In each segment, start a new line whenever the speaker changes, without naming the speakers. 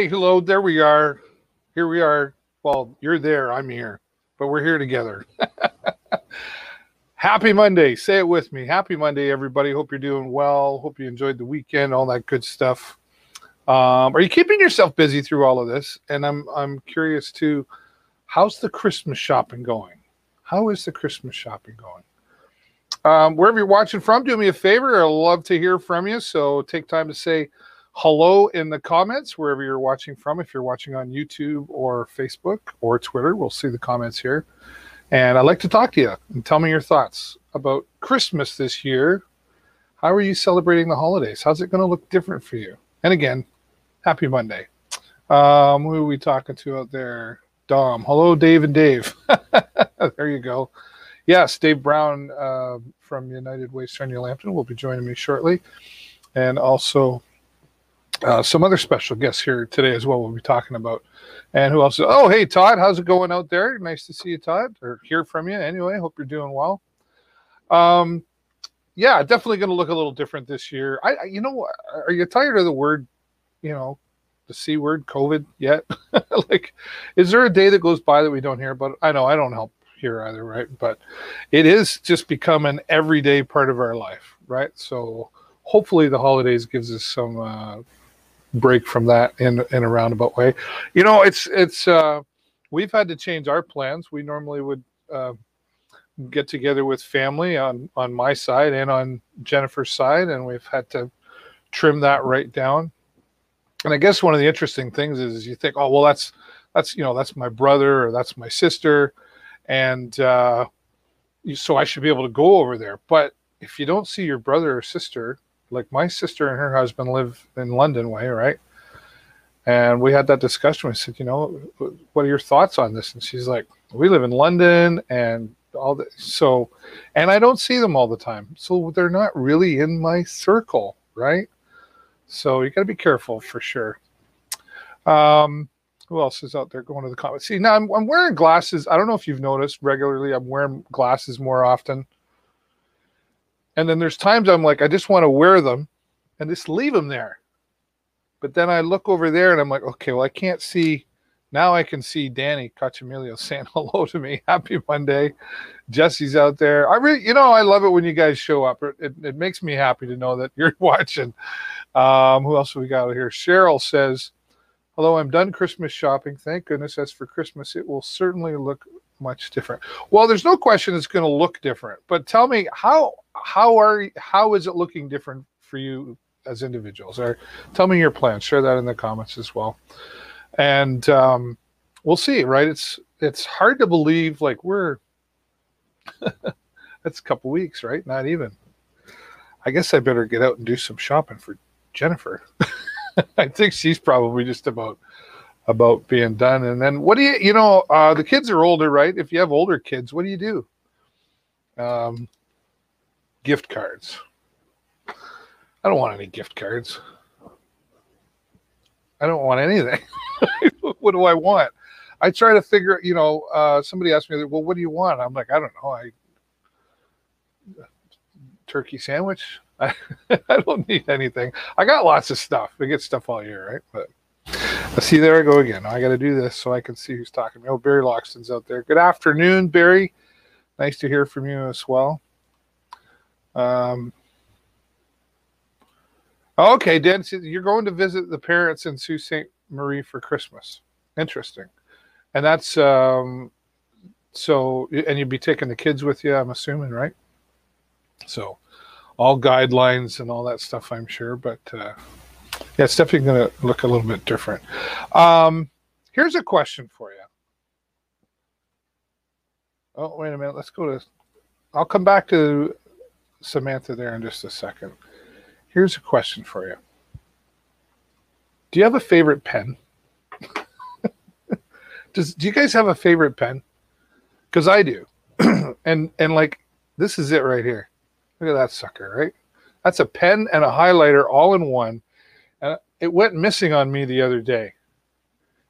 Hey, hello, there we are. Here we are. Well, you're there, I'm here, but we're here together. Happy Monday. Say it with me. Happy Monday, everybody. Hope you're doing well. Hope you enjoyed the weekend, all that good stuff. Um, are you keeping yourself busy through all of this? And I'm I'm curious too, how's the Christmas shopping going? How is the Christmas shopping going? Um, wherever you're watching from, do me a favor. I'd love to hear from you. So take time to say hello in the comments wherever you're watching from. If you're watching on YouTube or Facebook or Twitter, we'll see the comments here. And I'd like to talk to you and tell me your thoughts about Christmas this year. How are you celebrating the holidays? How's it going to look different for you? And again, happy Monday. Um, who are we talking to out there? Dom. Hello, Dave and Dave. there you go. Yes, Dave Brown uh, from United Way Sarnia Lambton will be joining me shortly. And also uh, some other special guests here today as well. We'll be talking about. And who else? Oh, hey, Todd. How's it going out there? Nice to see you, Todd, or hear from you. Anyway, hope you're doing well. Um, yeah, definitely going to look a little different this year. I, I, you know, are you tired of the word, you know, the c word, COVID yet? like, is there a day that goes by that we don't hear about? I know I don't help here either, right? But it is just become an everyday part of our life, right? So hopefully the holidays gives us some. Uh, break from that in in a roundabout way. You know, it's it's uh, we've had to change our plans. We normally would uh, get together with family on on my side and on Jennifer's side, and we've had to trim that right down. And I guess one of the interesting things is you think, oh well, that's that's you know that's my brother or that's my sister, and uh, so I should be able to go over there. But if you don't see your brother or sister like my sister and her husband live in London way, right? And we had that discussion. We said, you know, what are your thoughts on this? And she's like, we live in London and all that. So, and I don't see them all the time. So they're not really in my circle, right? So you got to be careful for sure. Um, who else is out there going to the comments? See, now I'm, I'm wearing glasses. I don't know if you've noticed regularly, I'm wearing glasses more often. And then there's times I'm like, I just want to wear them and just leave them there. But then I look over there and I'm like, okay, well, I can't see. Now I can see Danny Cachamilio saying hello to me. Happy Monday. Jesse's out there. I really, you know, I love it when you guys show up. It, it, it makes me happy to know that you're watching. Um, who else we got here? Cheryl says, hello, I'm done Christmas shopping. Thank goodness. As for Christmas, it will certainly look much different. Well, there's no question it's going to look different. But tell me how how are how is it looking different for you as individuals? Or tell me your plans. Share that in the comments as well. And um, we'll see. Right? It's it's hard to believe. Like we're that's a couple weeks, right? Not even. I guess I better get out and do some shopping for Jennifer. I think she's probably just about about being done. And then what do you, you know, uh, the kids are older, right? If you have older kids, what do you do? Um, gift cards. I don't want any gift cards. I don't want anything. what do I want? I try to figure, you know, uh, somebody asked me, well, what do you want? I'm like, I don't know. I turkey sandwich. I, I don't need anything. I got lots of stuff. I get stuff all year, right? But see, there I go again. I got to do this so I can see who's talking. Oh, Barry Loxton's out there. Good afternoon, Barry. Nice to hear from you as well. Um, okay, Dan, you're going to visit the parents in Sault Ste. Marie for Christmas. Interesting. And that's um, so, and you'd be taking the kids with you, I'm assuming, right? So, all guidelines and all that stuff, I'm sure. But uh, yeah, it's definitely going to look a little bit different. Um, here's a question for you. Oh, wait a minute. Let's go to. I'll come back to Samantha there in just a second. Here's a question for you. Do you have a favorite pen? Does do you guys have a favorite pen? Because I do. and and like this is it right here. Look at that sucker, right? That's a pen and a highlighter all in one. It went missing on me the other day.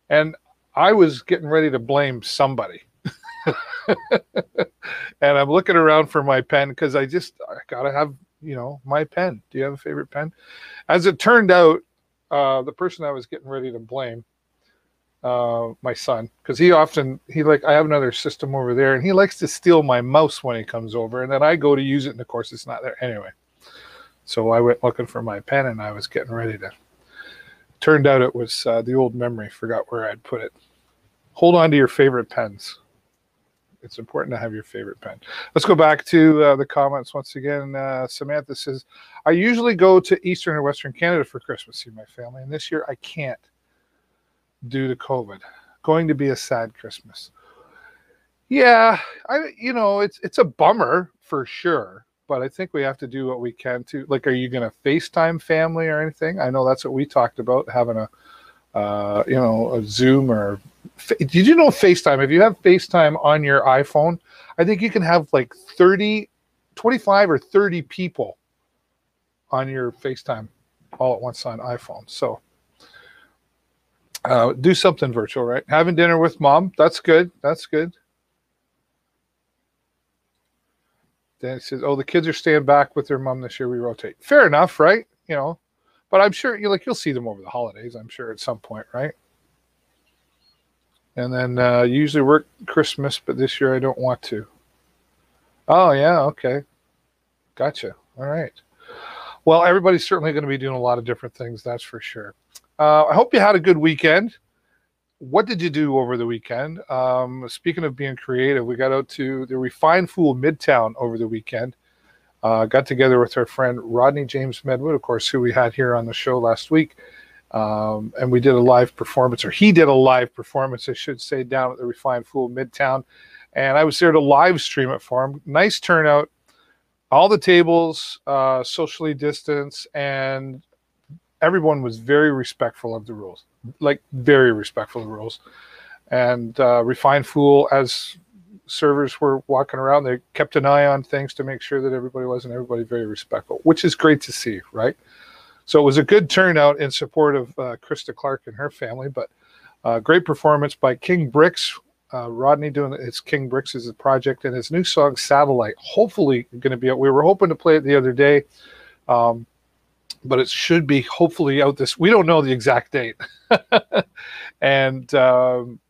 And I was getting ready to blame somebody. and I'm looking around for my pen because I just I gotta have you know my pen. Do you have a favorite pen? As it turned out, uh, the person I was getting ready to blame, uh, my son, because he often he like I have another system over there, and he likes to steal my mouse when he comes over, and then I go to use it, and of course it's not there anyway. So I went looking for my pen, and I was getting ready to. Turned out it was uh, the old memory. Forgot where I'd put it. Hold on to your favorite pens it's important to have your favorite pen. Let's go back to uh, the comments once again. Uh, Samantha says, "I usually go to Eastern or Western Canada for Christmas, see my family, and this year I can't due to COVID. Going to be a sad Christmas." Yeah, I you know it's it's a bummer for sure, but I think we have to do what we can to. Like, are you going to FaceTime family or anything? I know that's what we talked about having a uh, you know, a Zoom or did you know FaceTime? If you have FaceTime on your iPhone, I think you can have like 30, 25 or 30 people on your FaceTime all at once on iPhone. So uh, do something virtual, right? Having dinner with mom, that's good. That's good. Then it says, "Oh, the kids are staying back with their mom this year. We rotate." Fair enough, right? You know, but I'm sure you like you'll see them over the holidays. I'm sure at some point, right? And then uh, usually work Christmas, but this year I don't want to. Oh yeah, okay, gotcha. All right. Well, everybody's certainly going to be doing a lot of different things. That's for sure. Uh, I hope you had a good weekend. What did you do over the weekend? Um, speaking of being creative, we got out to the Refined Fool Midtown over the weekend. Uh, got together with our friend Rodney James Medwood, of course, who we had here on the show last week. Um, and we did a live performance, or he did a live performance, I should say, down at the Refined Fool Midtown. And I was there to live stream it for him. Nice turnout. All the tables uh, socially distanced, and everyone was very respectful of the rules, like very respectful of the rules. And uh, Refined Fool, as servers were walking around. They kept an eye on things to make sure that everybody wasn't everybody very respectful, which is great to see, right? So it was a good turnout in support of uh, Krista Clark and her family, but uh, great performance by King Bricks. Uh, Rodney doing his King Bricks is a project and his new song Satellite. Hopefully, going to be out. We were hoping to play it the other day, um, but it should be hopefully out this. We don't know the exact date, and um,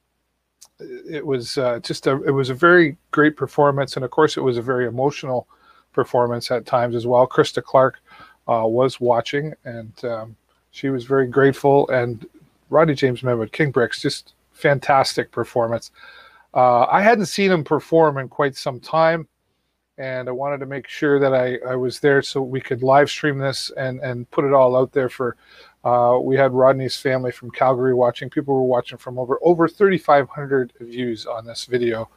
it was uh, just a it was a very great performance, and of course, it was a very emotional performance at times as well. Krista Clark uh, was watching, and um, she was very grateful. And Roddy James Medwood, King Bricks, just fantastic performance. Uh, I hadn't seen him perform in quite some time, and I wanted to make sure that I, I was there so we could live stream this and and put it all out there for uh, we had Rodney's family from Calgary watching. People were watching from over over 3,500 views on this video,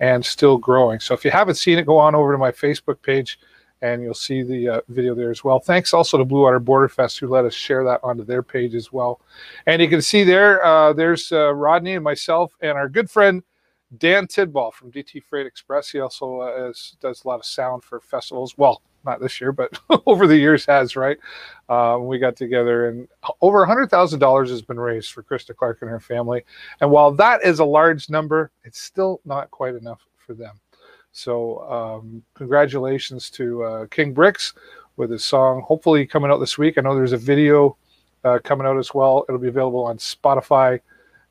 and still growing. So if you haven't seen it, go on over to my Facebook page, and you'll see the uh, video there as well. Thanks also to Blue Water Border Fest who let us share that onto their page as well. And you can see there, uh, there's uh, Rodney and myself and our good friend Dan Tidball from DT Freight Express. He also uh, is, does a lot of sound for festivals. Well, not this year, but over the years has, right? Um, we got together and over $100,000 has been raised for Krista Clark and her family. And while that is a large number, it's still not quite enough for them. So, um, congratulations to uh, King Bricks with his song, hopefully coming out this week. I know there's a video uh, coming out as well. It'll be available on Spotify,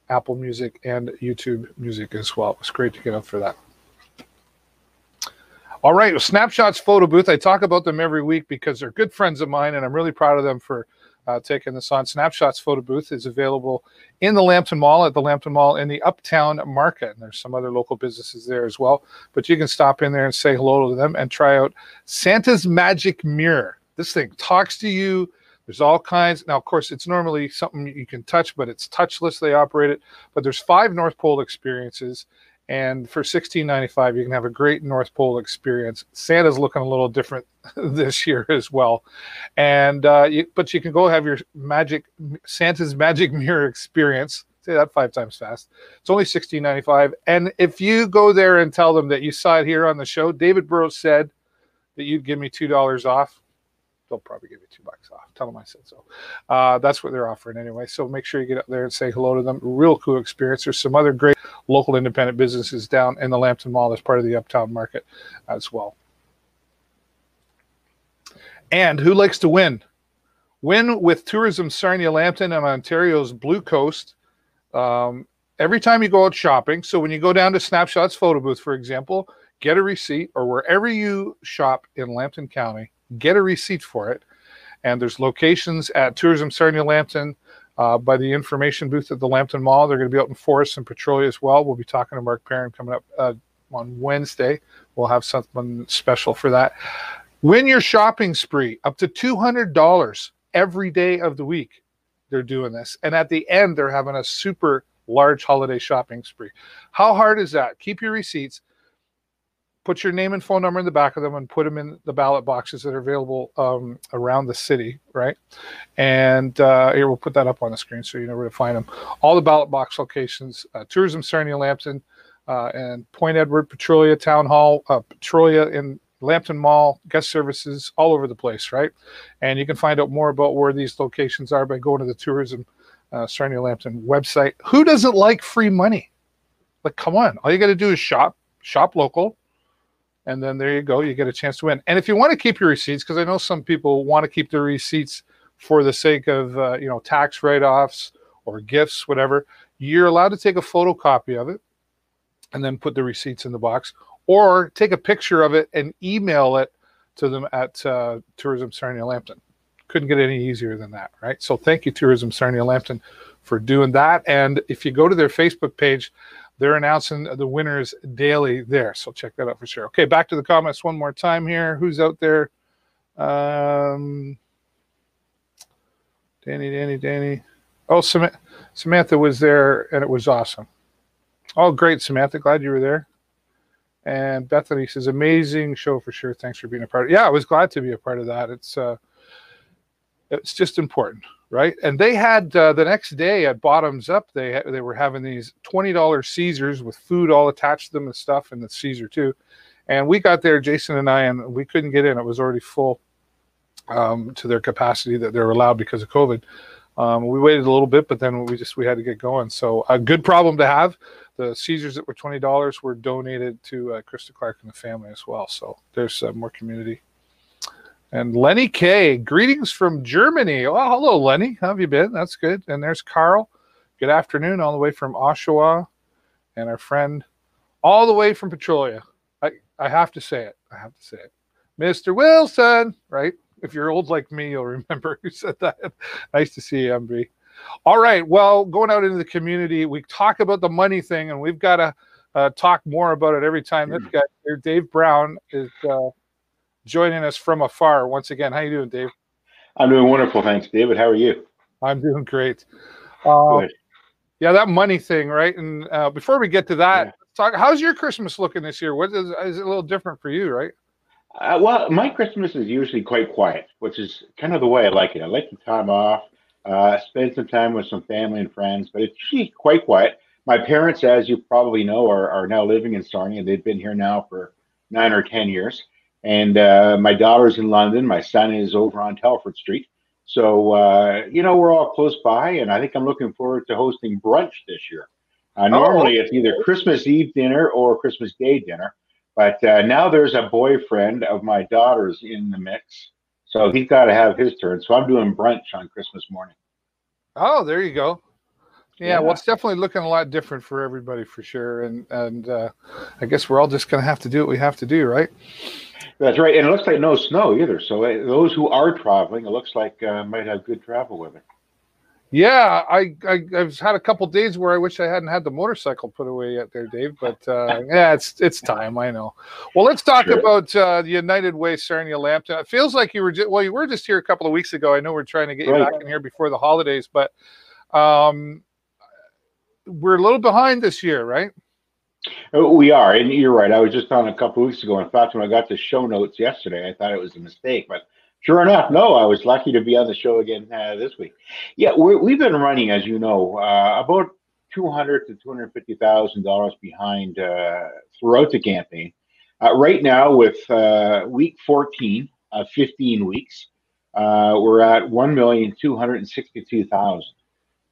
Apple Music, and YouTube Music as well. It's great to get up for that. All right, Snapshots Photo Booth. I talk about them every week because they're good friends of mine, and I'm really proud of them for uh, taking this on. Snapshots Photo Booth is available in the Lambton Mall, at the Lambton Mall in the Uptown Market. And there's some other local businesses there as well. But you can stop in there and say hello to them and try out Santa's Magic Mirror. This thing talks to you. There's all kinds. Now, of course, it's normally something you can touch, but it's touchless. They operate it. But there's five North Pole experiences and for $16.95, you can have a great North Pole experience. Santa's looking a little different this year as well. And, uh, you, but you can go have your magic, Santa's magic mirror experience. Say that five times fast. It's only $16.95. And if you go there and tell them that you saw it here on the show, David Burrows said that you'd give me $2 off they'll probably give you two bucks off. Tell them I said so. Uh, that's what they're offering anyway. So make sure you get up there and say hello to them. Real cool experience. There's some other great local independent businesses down in the Lambton Mall as part of the Uptown Market as well. And who likes to win? Win with Tourism Sarnia Lambton and Ontario's Blue Coast. Um, every time you go out shopping, so when you go down to Snapshots Photo Booth, for example, get a receipt or wherever you shop in Lambton County, get a receipt for it. And there's locations at Tourism Sarnia Lambton uh, by the information booth at the Lambton Mall. They're going to be out in Forest and Petrolia as well. We'll be talking to Mark Perrin coming up uh, on Wednesday. We'll have something special for that. Win your shopping spree up to $200 every day of the week. They're doing this. And at the end, they're having a super large holiday shopping spree. How hard is that? Keep your receipts put your name and phone number in the back of them and put them in the ballot boxes that are available um, around the city, right? And uh, here we'll put that up on the screen so you know where to find them. All the ballot box locations: uh, Tourism Sarnia, Lambton, uh, and Point Edward, Petrolia Town Hall, uh, Petrolia in Lambton Mall, guest services all over the place, right? And you can find out more about where these locations are by going to the Tourism uh, Sarnia Lambton website. Who doesn't like free money? Like, come on! All you got to do is shop, shop local and then there you go you get a chance to win. And if you want to keep your receipts because i know some people want to keep their receipts for the sake of uh, you know tax write-offs or gifts whatever you're allowed to take a photocopy of it and then put the receipts in the box or take a picture of it and email it to them at uh, tourism sarnia lambton. Couldn't get any easier than that right? So thank you tourism sarnia lambton for doing that. And if you go to their facebook page they're announcing the winners daily there. So check that out for sure. Okay, back to the comments one more time here. Who's out there? Um, Danny, Danny, Danny. Oh, Samantha was there and it was awesome. Oh, great, Samantha. Glad you were there. And Bethany says, amazing show for sure. Thanks for being a part of it. Yeah, I was glad to be a part of that. It's uh it's just important right? And they had uh, the next day at Bottoms Up, they they were having these twenty dollars Caesars with food all attached to them and stuff, and the Caesar too. And we got there, Jason and I, and we couldn't get in; it was already full um, to their capacity that they're allowed because of COVID. Um, we waited a little bit, but then we just we had to get going. So a good problem to have. The Caesars that were twenty dollars were donated to uh, Krista Clark and the family as well. So there's uh, more community and Lenny K, greetings from Germany. Oh, hello, Lenny. How have you been? That's good. And there's Carl. Good afternoon, all the way from Oshawa. And our friend, all the way from Petrolia. I, I have to say it. I have to say it. Mr. Wilson, right? If you're old like me, you'll remember who said that. nice to see you, MB. All right. Well, going out into the community, we talk about the money thing, and we've got to uh, talk more about it every time. This guy here, Dave Brown, is uh, joining us from afar once again. How you doing, Dave?
I'm doing wonderful, thanks, David. How are you?
I'm doing great. Uh, yeah, that money thing, right? And uh, before we get to that, yeah. talk. How's your Christmas looking this year? What is, is it a little different for you, right?
Uh, well, my Christmas is usually quite quiet, which is kind of the way I like it. I like the time off, uh, spend some time with some family and friends, but it's usually quite quiet. My parents, as you probably know, are, are now living in Sarnia. They've been here now for nine or 10 years. And uh, my daughter's in London. My son is over on Telford Street. So, uh, you know, we're all close by, and I think I'm looking forward to hosting brunch this year. Uh, oh, normally, oh. it's either Christmas Eve dinner or Christmas Day dinner, but uh, now there's a boyfriend of my daughter's in the mix, so he's got to have his turn. So I'm doing brunch on Christmas morning.
Oh, there you go. Yeah, yeah, well, it's definitely looking a lot different for everybody for sure, and and uh, I guess we're all just going to have to do what we have to do, right?
That's right, and it looks like no snow either. So uh, those who are traveling, it looks like uh, might have good travel weather.
Yeah, I, I have had a couple days where I wish I hadn't had the motorcycle put away yet, there, Dave. But uh, yeah, it's it's time. I know. Well, let's talk sure. about uh, the United Way Sarnia Lambton. It feels like you were just, well, you were just here a couple of weeks ago. I know we're trying to get you back in here before the holidays, but um, we're a little behind this year, right?
Oh, we are, and you're right. I was just on a couple weeks ago. In fact, when I got the show notes yesterday, I thought it was a mistake, but sure enough, no, I was lucky to be on the show again uh, this week. Yeah, we have been running, as you know, uh, about two hundred to two hundred fifty thousand dollars behind uh, throughout the campaign. Uh, right now, with uh, week fourteen of fifteen weeks, uh, we're at one million two hundred sixty-two thousand,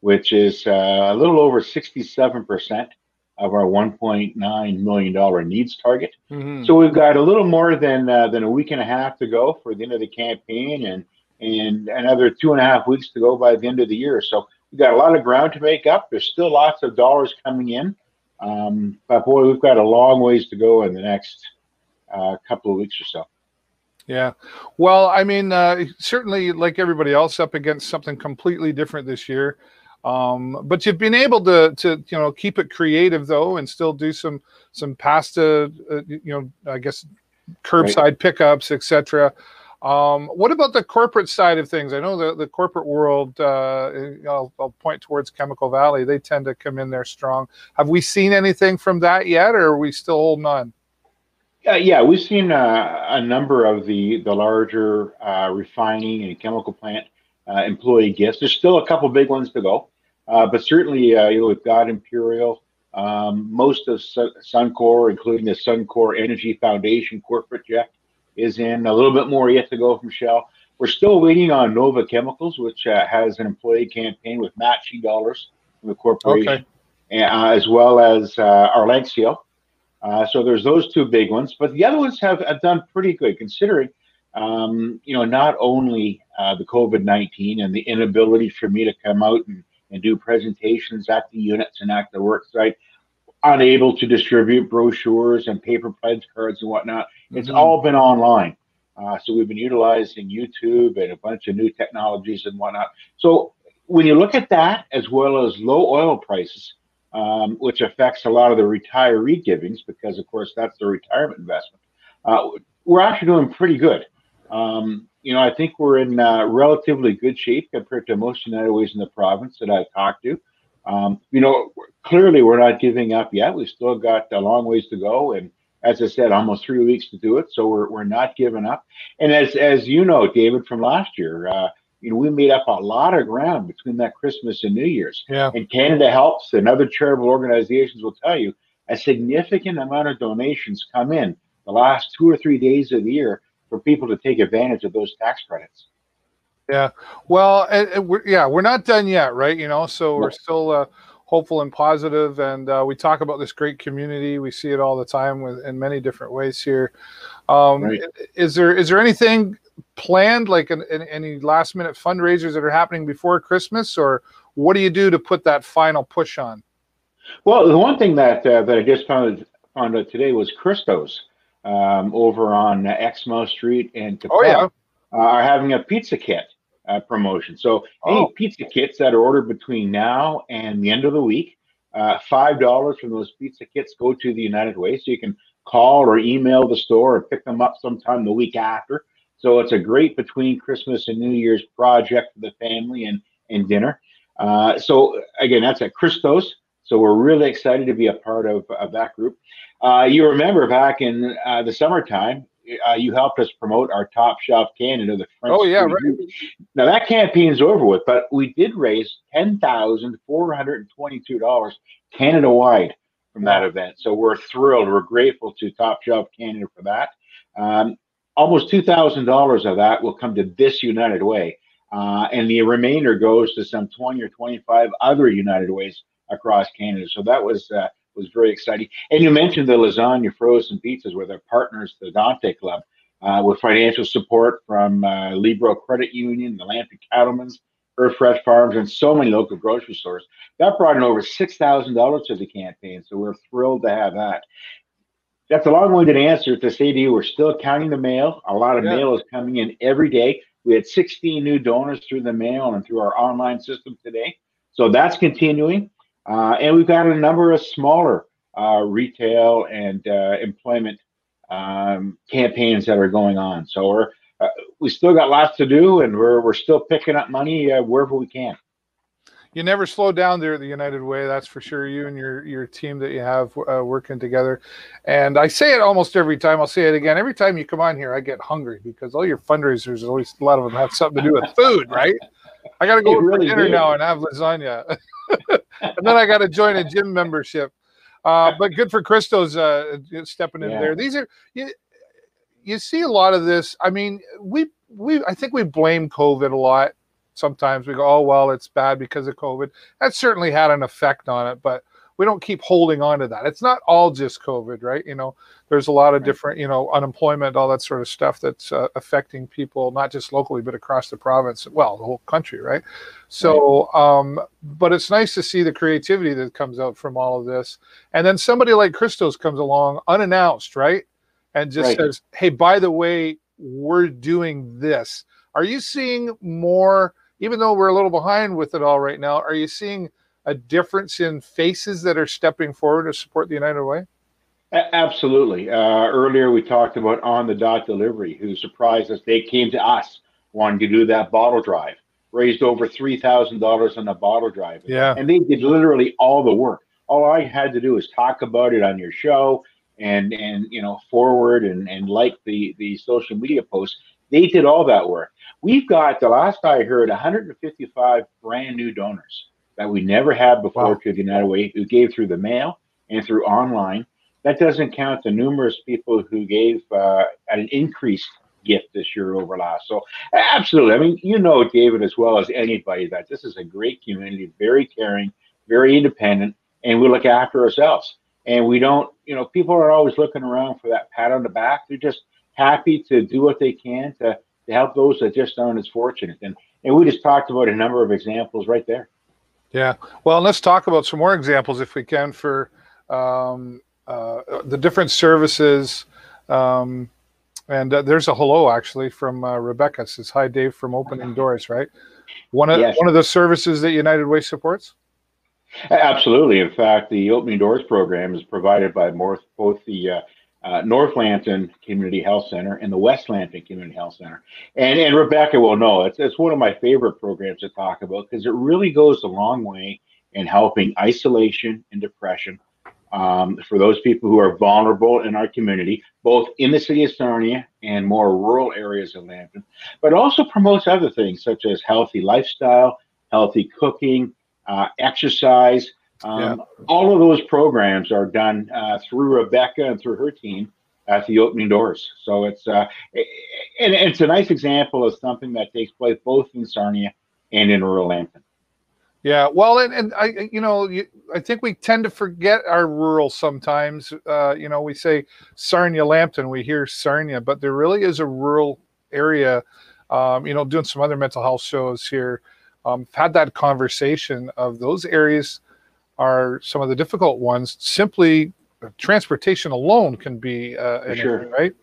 which is a little over sixty-seven percent of our 1.9 million dollar needs target. Mm-hmm. So we've got a little more than uh, than a week and a half to go for the end of the campaign, and and another two and a half weeks to go by the end of the year. So we've got a lot of ground to make up. There's still lots of dollars coming in, um, but boy, we've got a long ways to go in the next uh, couple of weeks or so.
Yeah. Well, I mean, uh, certainly, like everybody else, up against something completely different this year. Um, but you've been able to to you know keep it creative though, and still do some some pasta, uh, you know, I guess curbside right. pickups, etc. Um, what about the corporate side of things? I know the, the corporate world, uh, I'll, I'll, point towards Chemical Valley, they tend to come in there strong. Have we seen anything from that yet, or are we still holding on?
Uh, yeah, we've seen uh, a number of the, the larger uh, refining and chemical plant uh, employee gifts. There's still a couple big ones to go, but certainly you know, we've got Imperial, um, most of Suncor, including the Suncor Energy Foundation corporate jet, is in. A little bit more yet to go from Shell. We're still waiting on Nova Chemicals, which uh, has an employee campaign with matching dollars from the corporation, okay. and, uh, as well as uh, Arlanxeo. Uh, so there's those two big ones, but the other ones have, have done pretty good considering, um, you know, not only uh, the COVID 19 and the inability for me to come out and, and do presentations at the units and at the work site, unable to distribute brochures and paper pledge cards and whatnot. It's mm-hmm. all been online. Uh, so we've been utilizing YouTube and a bunch of new technologies and whatnot. So when you look at that, as well as low oil prices, um, which affects a lot of the retiree givings, because of course that's the retirement investment, uh, we're actually doing pretty good. Um, you know, I think we're in uh, relatively good shape compared to most United Ways in the province that I've talked to. Um, you know, clearly we're not giving up yet. We've still got a long ways to go, and as I said, almost three weeks to do it. So we're we're not giving up. And as as you know, David, from last year, uh, you know, we made up a lot of ground between that Christmas and New Year's.
Yeah.
And Canada Helps and other charitable organizations will tell you a significant amount of donations come in the last two or three days of the year for people to take advantage of those tax credits.
Yeah. Well, and, and we're, yeah, we're not done yet, right? You know, so we're still uh, hopeful and positive, and uh, we talk about this great community. We see it all the time with in many different ways here. Um, right. Is there is there anything planned, like an, an, any last minute fundraisers that are happening before Christmas, or what do you do to put that final push on?
Well, the one thing that uh, that I just found found out today was Christos um, over on Exmouth Street and
oh yeah.
Uh, are having a pizza kit uh, promotion. So any oh. pizza kits that are ordered between now and the end of the week, uh, five dollars from those pizza kits go to the United Way. So you can call or email the store or pick them up sometime the week after. So it's a great between Christmas and New Year's project for the family and and dinner. Uh, so again, that's at Christos. So we're really excited to be a part of, of that group. Uh, you remember back in uh, the summertime, uh, you helped us promote our Top Shelf Canada, the
French. Oh yeah, right.
Now that campaign's over with, but we did raise ten thousand four hundred and twenty-two dollars Canada wide from that event. So we're thrilled. We're grateful to Top Shelf Canada for that. Um, almost two thousand dollars of that will come to this United Way, uh, and the remainder goes to some twenty or twenty-five other United Ways across Canada. So that was uh, was very exciting. And you mentioned the lasagna frozen pizzas with our partners, the Dante Club, uh, with financial support from uh, Libro Credit Union, the Atlantic Cattlemen's, Earth Fresh Farms, and so many local grocery stores. That brought in over $6,000 to the campaign. So we're thrilled to have that. That's a long-winded answer to say to you, we're still counting the mail. A lot of yeah. mail is coming in every day. We had 16 new donors through the mail and through our online system today. So that's continuing. Uh, and we've got a number of smaller uh, retail and uh, employment um, campaigns that are going on. So we're uh, we still got lots to do, and we're we're still picking up money uh, wherever we can.
You never slow down there at the United Way, that's for sure. You and your your team that you have uh, working together, and I say it almost every time. I'll say it again every time you come on here. I get hungry because all your fundraisers, at least a lot of them, have something to do with food, right? I got to go really for dinner do. now and have lasagna. and then I got to join a gym membership. Uh, but good for Christos uh, stepping in yeah. there. These are you, you see a lot of this. I mean, we we I think we blame COVID a lot. Sometimes we go, oh well, it's bad because of COVID. That certainly had an effect on it. But we don't keep holding on to that. It's not all just COVID, right? You know, there's a lot of different, you know, unemployment, all that sort of stuff that's uh, affecting people, not just locally, but across the province, well, the whole country, right? So, um, but it's nice to see the creativity that comes out from all of this. And then somebody like Christos comes along unannounced, right? And just right. says, hey, by the way, we're doing this. Are you seeing more, even though we're a little behind with it all right now, are you seeing a difference in faces that are stepping forward to support the United Way?
Absolutely. Uh, earlier, we talked about On the Dot Delivery, who surprised us. They came to us wanting to do that bottle drive, raised over $3,000 on a bottle drive.
Yeah.
And they did literally all the work. All I had to do was talk about it on your show and, and you know, forward and, and like the, the social media posts. They did all that work. We've got, the last I heard, 155 brand new donors that we never had before wow. to the United Way who gave through the mail and through online that doesn't count the numerous people who gave uh, at an increased gift this year over last. So absolutely. I mean, you know, David, as well as anybody, that this is a great community, very caring, very independent, and we look after ourselves. And we don't, you know, people are always looking around for that pat on the back. They're just happy to do what they can to, to help those that just aren't as fortunate. And and we just talked about a number of examples right there.
Yeah. Well, let's talk about some more examples if we can for um, uh, the different services. Um, and uh, there's a hello actually from uh, Rebecca. It says hi, Dave from Opening Doors. Right, one of yes. one of the services that United Way supports.
Absolutely. In fact, the Opening Doors program is provided by both the uh, North Lambton Community Health Center and the West Lambton Community Health Center. And and Rebecca will know it's it's one of my favorite programs to talk about because it really goes a long way in helping isolation and depression um, for those people who are vulnerable in our community, both in the city of Sarnia and more rural areas of Lambton, but also promotes other things such as healthy lifestyle, healthy cooking, uh, exercise. Um, yeah. All of those programs are done uh, through Rebecca and through her team at the opening doors. So it's uh, and, and it's a nice example of something that takes place both in Sarnia and in rural Lambton.
Yeah, well, and, and I, you know, I think we tend to forget our rural sometimes. Uh, you know, we say Sarnia Lambton, we hear Sarnia, but there really is a rural area. Um, you know, doing some other mental health shows here, um, had that conversation of those areas are some of the difficult ones. Simply, transportation alone can be uh, an sure. area, right?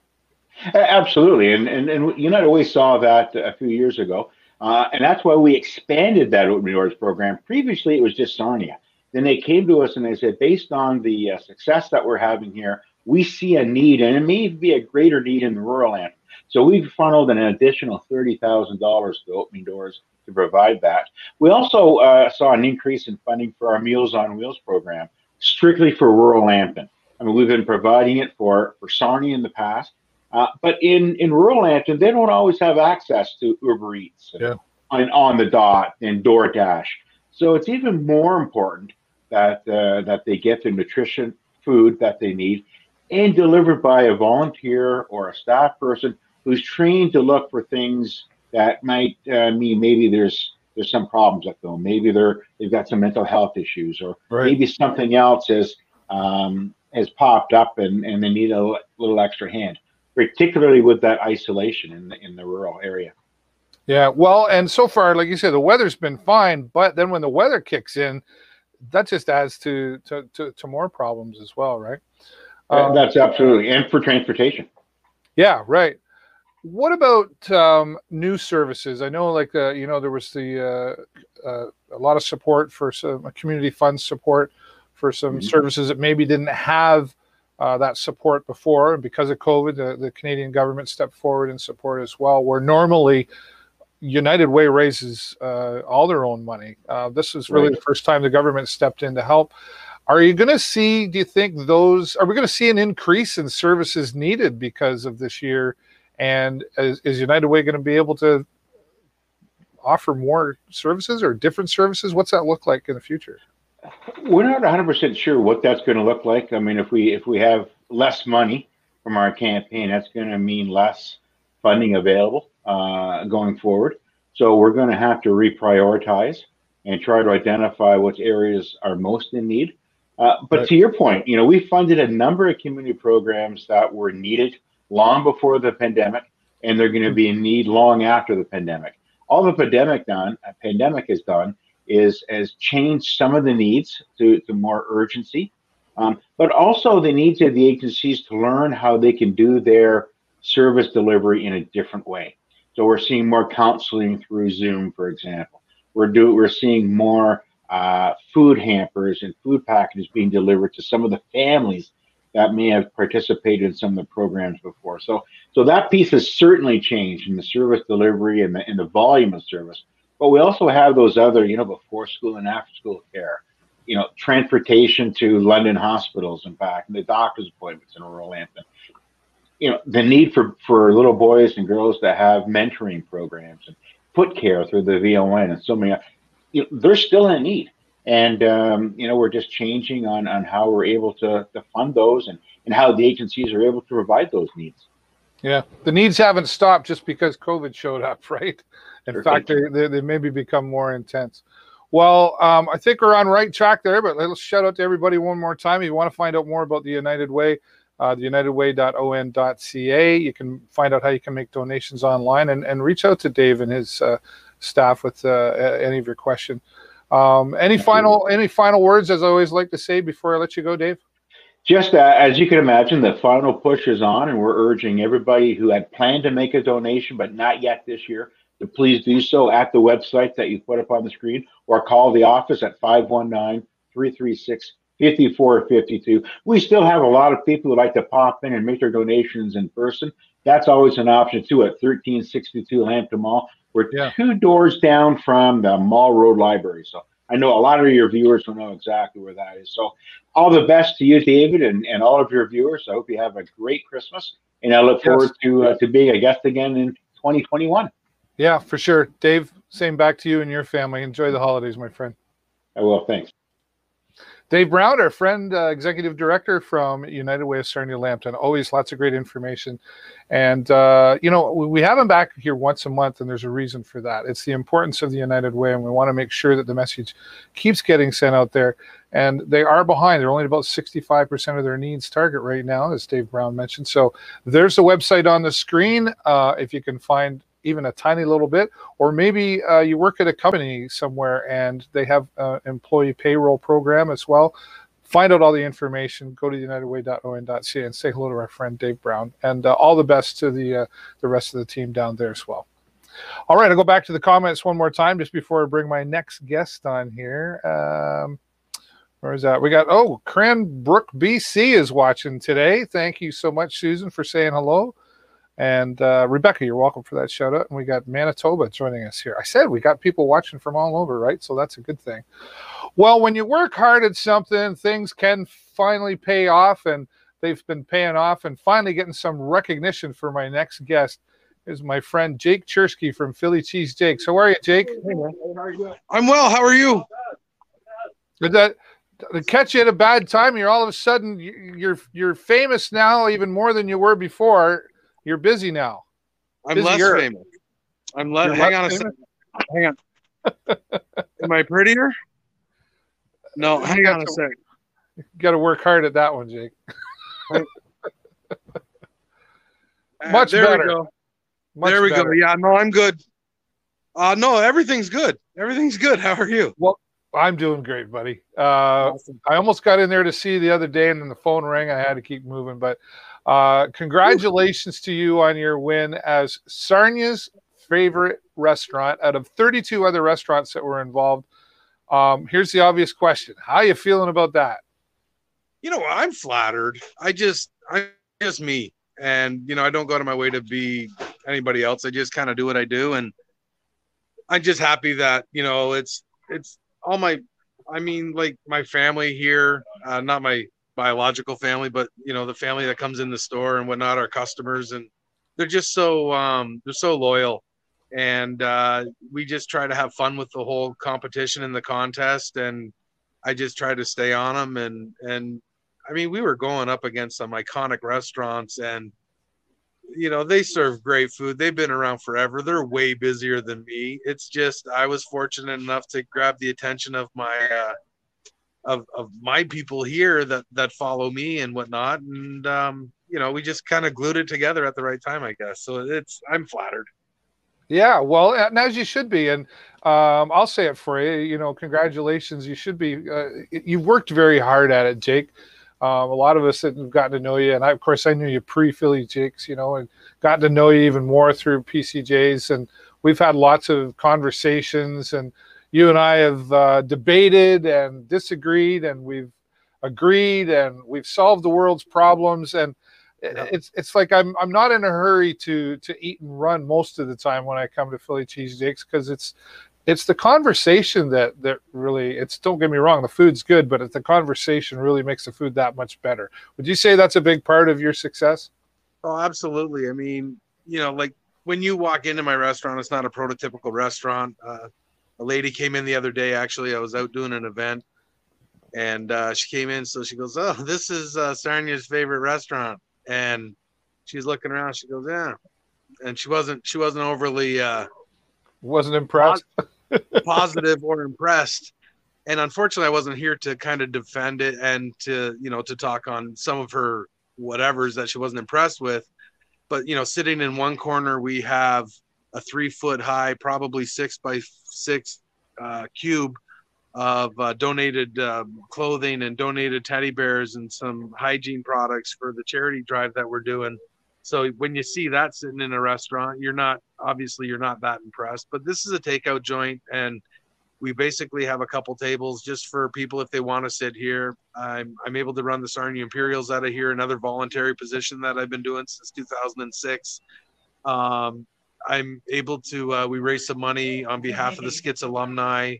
Absolutely, and and and United Way saw that a few years ago uh, and that's why we expanded that open doors program. Previously, it was just Sarnia. Then they came to us and they said, based on the uh, success that we're having here, we see a need, and it may be a greater need in the rural end. So we've funneled an additional $30,000 to opening doors to provide that. We also uh, saw an increase in funding for our Meals on Wheels program, strictly for rural Lambton. I mean, we've been providing it for, for Sarnia in the past, uh, but in, in rural Lambton, they don't always have access to Uber Eats
yeah.
and on the dot and DoorDash. So it's even more important that uh, that they get the nutrition food that they need and delivered by a volunteer or a staff person who's trained to look for things that might uh, mean maybe there's there's some problems at home. Maybe they're they've got some mental health issues, or right. maybe something else has um, has popped up and, and they need a little extra hand particularly with that isolation in the in the rural area.
Yeah, well, and so far, like you said, the weather's been fine, but then when the weather kicks in, that just adds to to to, to more problems as well, right?
Um, That's absolutely, and for transportation.
Yeah, right. What about um, new services? I know, like uh, you know, there was the uh, uh, a lot of support for some community fund support for some mm-hmm. services that maybe didn't have uh, that support before. And because of COVID, the, the Canadian government stepped forward in support as well, where normally United Way raises uh, all their own money. Uh, this is really right. the first time the government stepped in to help. Are you going to see, do you think those, are we going to see an increase in services needed because of this year? And is, is United Way going to be able to offer more services or different services? What's that look like in the future?
We're not 100% sure what that's going to look like. I mean, if we if we have less money from our campaign, that's going to mean less funding available uh, going forward. So we're going to have to reprioritize and try to identify which areas are most in need. Uh, but right. to your point, you know, we funded a number of community programs that were needed long before the pandemic, and they're going to be in need long after the pandemic. All the pandemic done, uh, pandemic has done, is has changed some of the needs to, to more urgency, um, but also the needs of the agencies to learn how they can do their service delivery in a different way. So we're seeing more counseling through Zoom, for example. We're do we're seeing more uh, food hampers and food packages being delivered to some of the families that may have participated in some of the programs before. So, so that piece has certainly changed in the service delivery and the, and the volume of service. But we also have those other, you know, before school and after school care, you know, transportation to London hospitals, in fact, and the doctor's appointments in rural. You know, the need for, for little boys and girls to have mentoring programs and foot care through the VON and so many, you know, they're still in need. And, um, you know, we're just changing on, on how we're able to, to fund those and, and how the agencies are able to provide those needs.
Yeah, the needs haven't stopped just because COVID showed up, right? In fact, they, they, they, maybe become more intense. Well, um, I think we're on right track there, but let's shout out to everybody one more time. If you want to find out more about the United Way, uh, the unitedway.on.ca. You can find out how you can make donations online and, and reach out to Dave and his uh, staff with uh, any of your questions. Um, any final any final words, as I always like to say before I let you go, Dave?
Just uh, as you can imagine, the final push is on, and we're urging everybody who had planned to make a donation but not yet this year to please do so at the website that you put up on the screen or call the office at 519 336 5452. We still have a lot of people who like to pop in and make their donations in person. That's always an option too at 1362 Lambton Mall. We're yeah. two doors down from the Mall Road Library. So I know a lot of your viewers will know exactly where that is. So all the best to you, David, and, and all of your viewers. I hope you have a great Christmas. And I look yes. forward to uh, to being a guest again in 2021.
Yeah, for sure. Dave, same back to you and your family. Enjoy the holidays, my friend.
I will. Thanks.
Dave Brown, our friend, uh, executive director from United Way of Sarnia Lambton. Always lots of great information. And, uh, you know, we have him back here once a month, and there's a reason for that. It's the importance of the United Way, and we want to make sure that the message keeps getting sent out there. And they are behind. They're only about 65% of their needs target right now, as Dave Brown mentioned. So there's a website on the screen. Uh, if you can find even a tiny little bit, or maybe uh, you work at a company somewhere and they have an employee payroll program as well. Find out all the information. Go to unitedway.on.ca and say hello to our friend Dave Brown, and uh, all the best to the uh, the rest of the team down there as well. All right, I'll go back to the comments one more time just before I bring my next guest on here. Um, where is that? We got oh, Cranbrook, BC is watching today. Thank you so much, Susan, for saying hello. And uh, Rebecca, you're welcome for that shout out. And we got Manitoba joining us here. I said we got people watching from all over, right? So that's a good thing. Well, when you work hard at something, things can finally pay off, and they've been paying off, and finally getting some recognition for my next guest is my friend Jake Cherski from Philly Cheese Jakes. How are you, Jake?
I'm well. How are you?
Did that to catch you at a bad time? You're all of a sudden you're you're famous now, even more than you were before you're busy now.
I'm less famous. I'm le- hang on a second. Hang on. Am I prettier? No, hang on a second.
Got to work hard at that one, Jake. Much
there
better.
We go. Much there we better. go. Yeah, no, I'm good. Uh, no, everything's good. Everything's good. How are you?
Well, I'm doing great, buddy. Uh, awesome. I almost got in there to see the other day, and then the phone rang. I had to keep moving, but uh, congratulations to you on your win as Sarnia's favorite restaurant out of 32 other restaurants that were involved. Um, here's the obvious question: How are you feeling about that?
You know, I'm flattered. I just, I just me, and you know, I don't go to my way to be anybody else. I just kind of do what I do, and I'm just happy that you know, it's it's all my. I mean, like my family here, uh, not my biological family, but you know the family that comes in the store and whatnot, our customers, and they're just so um, they're so loyal, and uh, we just try to have fun with the whole competition and the contest, and I just try to stay on them, and and I mean we were going up against some iconic restaurants, and you know they serve great food. They've been around forever. They're way busier than me. It's just I was fortunate enough to grab the attention of my uh, of of my people here that that follow me and whatnot, and um, you know, we just kind of glued it together at the right time, I guess. So it's I'm flattered.
Yeah, well, and as you should be, and um, I'll say it for you. You know, congratulations. You should be. Uh, you've worked very hard at it, Jake. Um, a lot of us that have gotten to know you, and I, of course, I knew you pre Philly Jakes, you know, and gotten to know you even more through PCJs, and we've had lots of conversations, and you and I have uh, debated and disagreed, and we've agreed, and we've solved the world's problems, and yeah. it's it's like I'm I'm not in a hurry to to eat and run most of the time when I come to Philly Cheese Jakes because it's it's the conversation that that really it's don't get me wrong the food's good but it's the conversation really makes the food that much better. Would you say that's a big part of your success?
Oh absolutely. I mean you know like when you walk into my restaurant it's not a prototypical restaurant uh, a lady came in the other day actually i was out doing an event and uh, she came in so she goes oh this is uh, sarnia's favorite restaurant and she's looking around. She goes, "Yeah," and she wasn't she wasn't overly uh,
wasn't impressed,
positive or impressed. And unfortunately, I wasn't here to kind of defend it and to you know to talk on some of her whatevers that she wasn't impressed with. But you know, sitting in one corner, we have a three foot high, probably six by six uh, cube of uh, donated uh, clothing and donated teddy bears and some hygiene products for the charity drive that we're doing. So when you see that sitting in a restaurant, you're not obviously you're not that impressed. But this is a takeout joint, and we basically have a couple tables just for people if they want to sit here. I'm I'm able to run the Sarnia Imperials out of here, another voluntary position that I've been doing since 2006. Um, I'm able to uh, we raise some money on behalf of the Skits alumni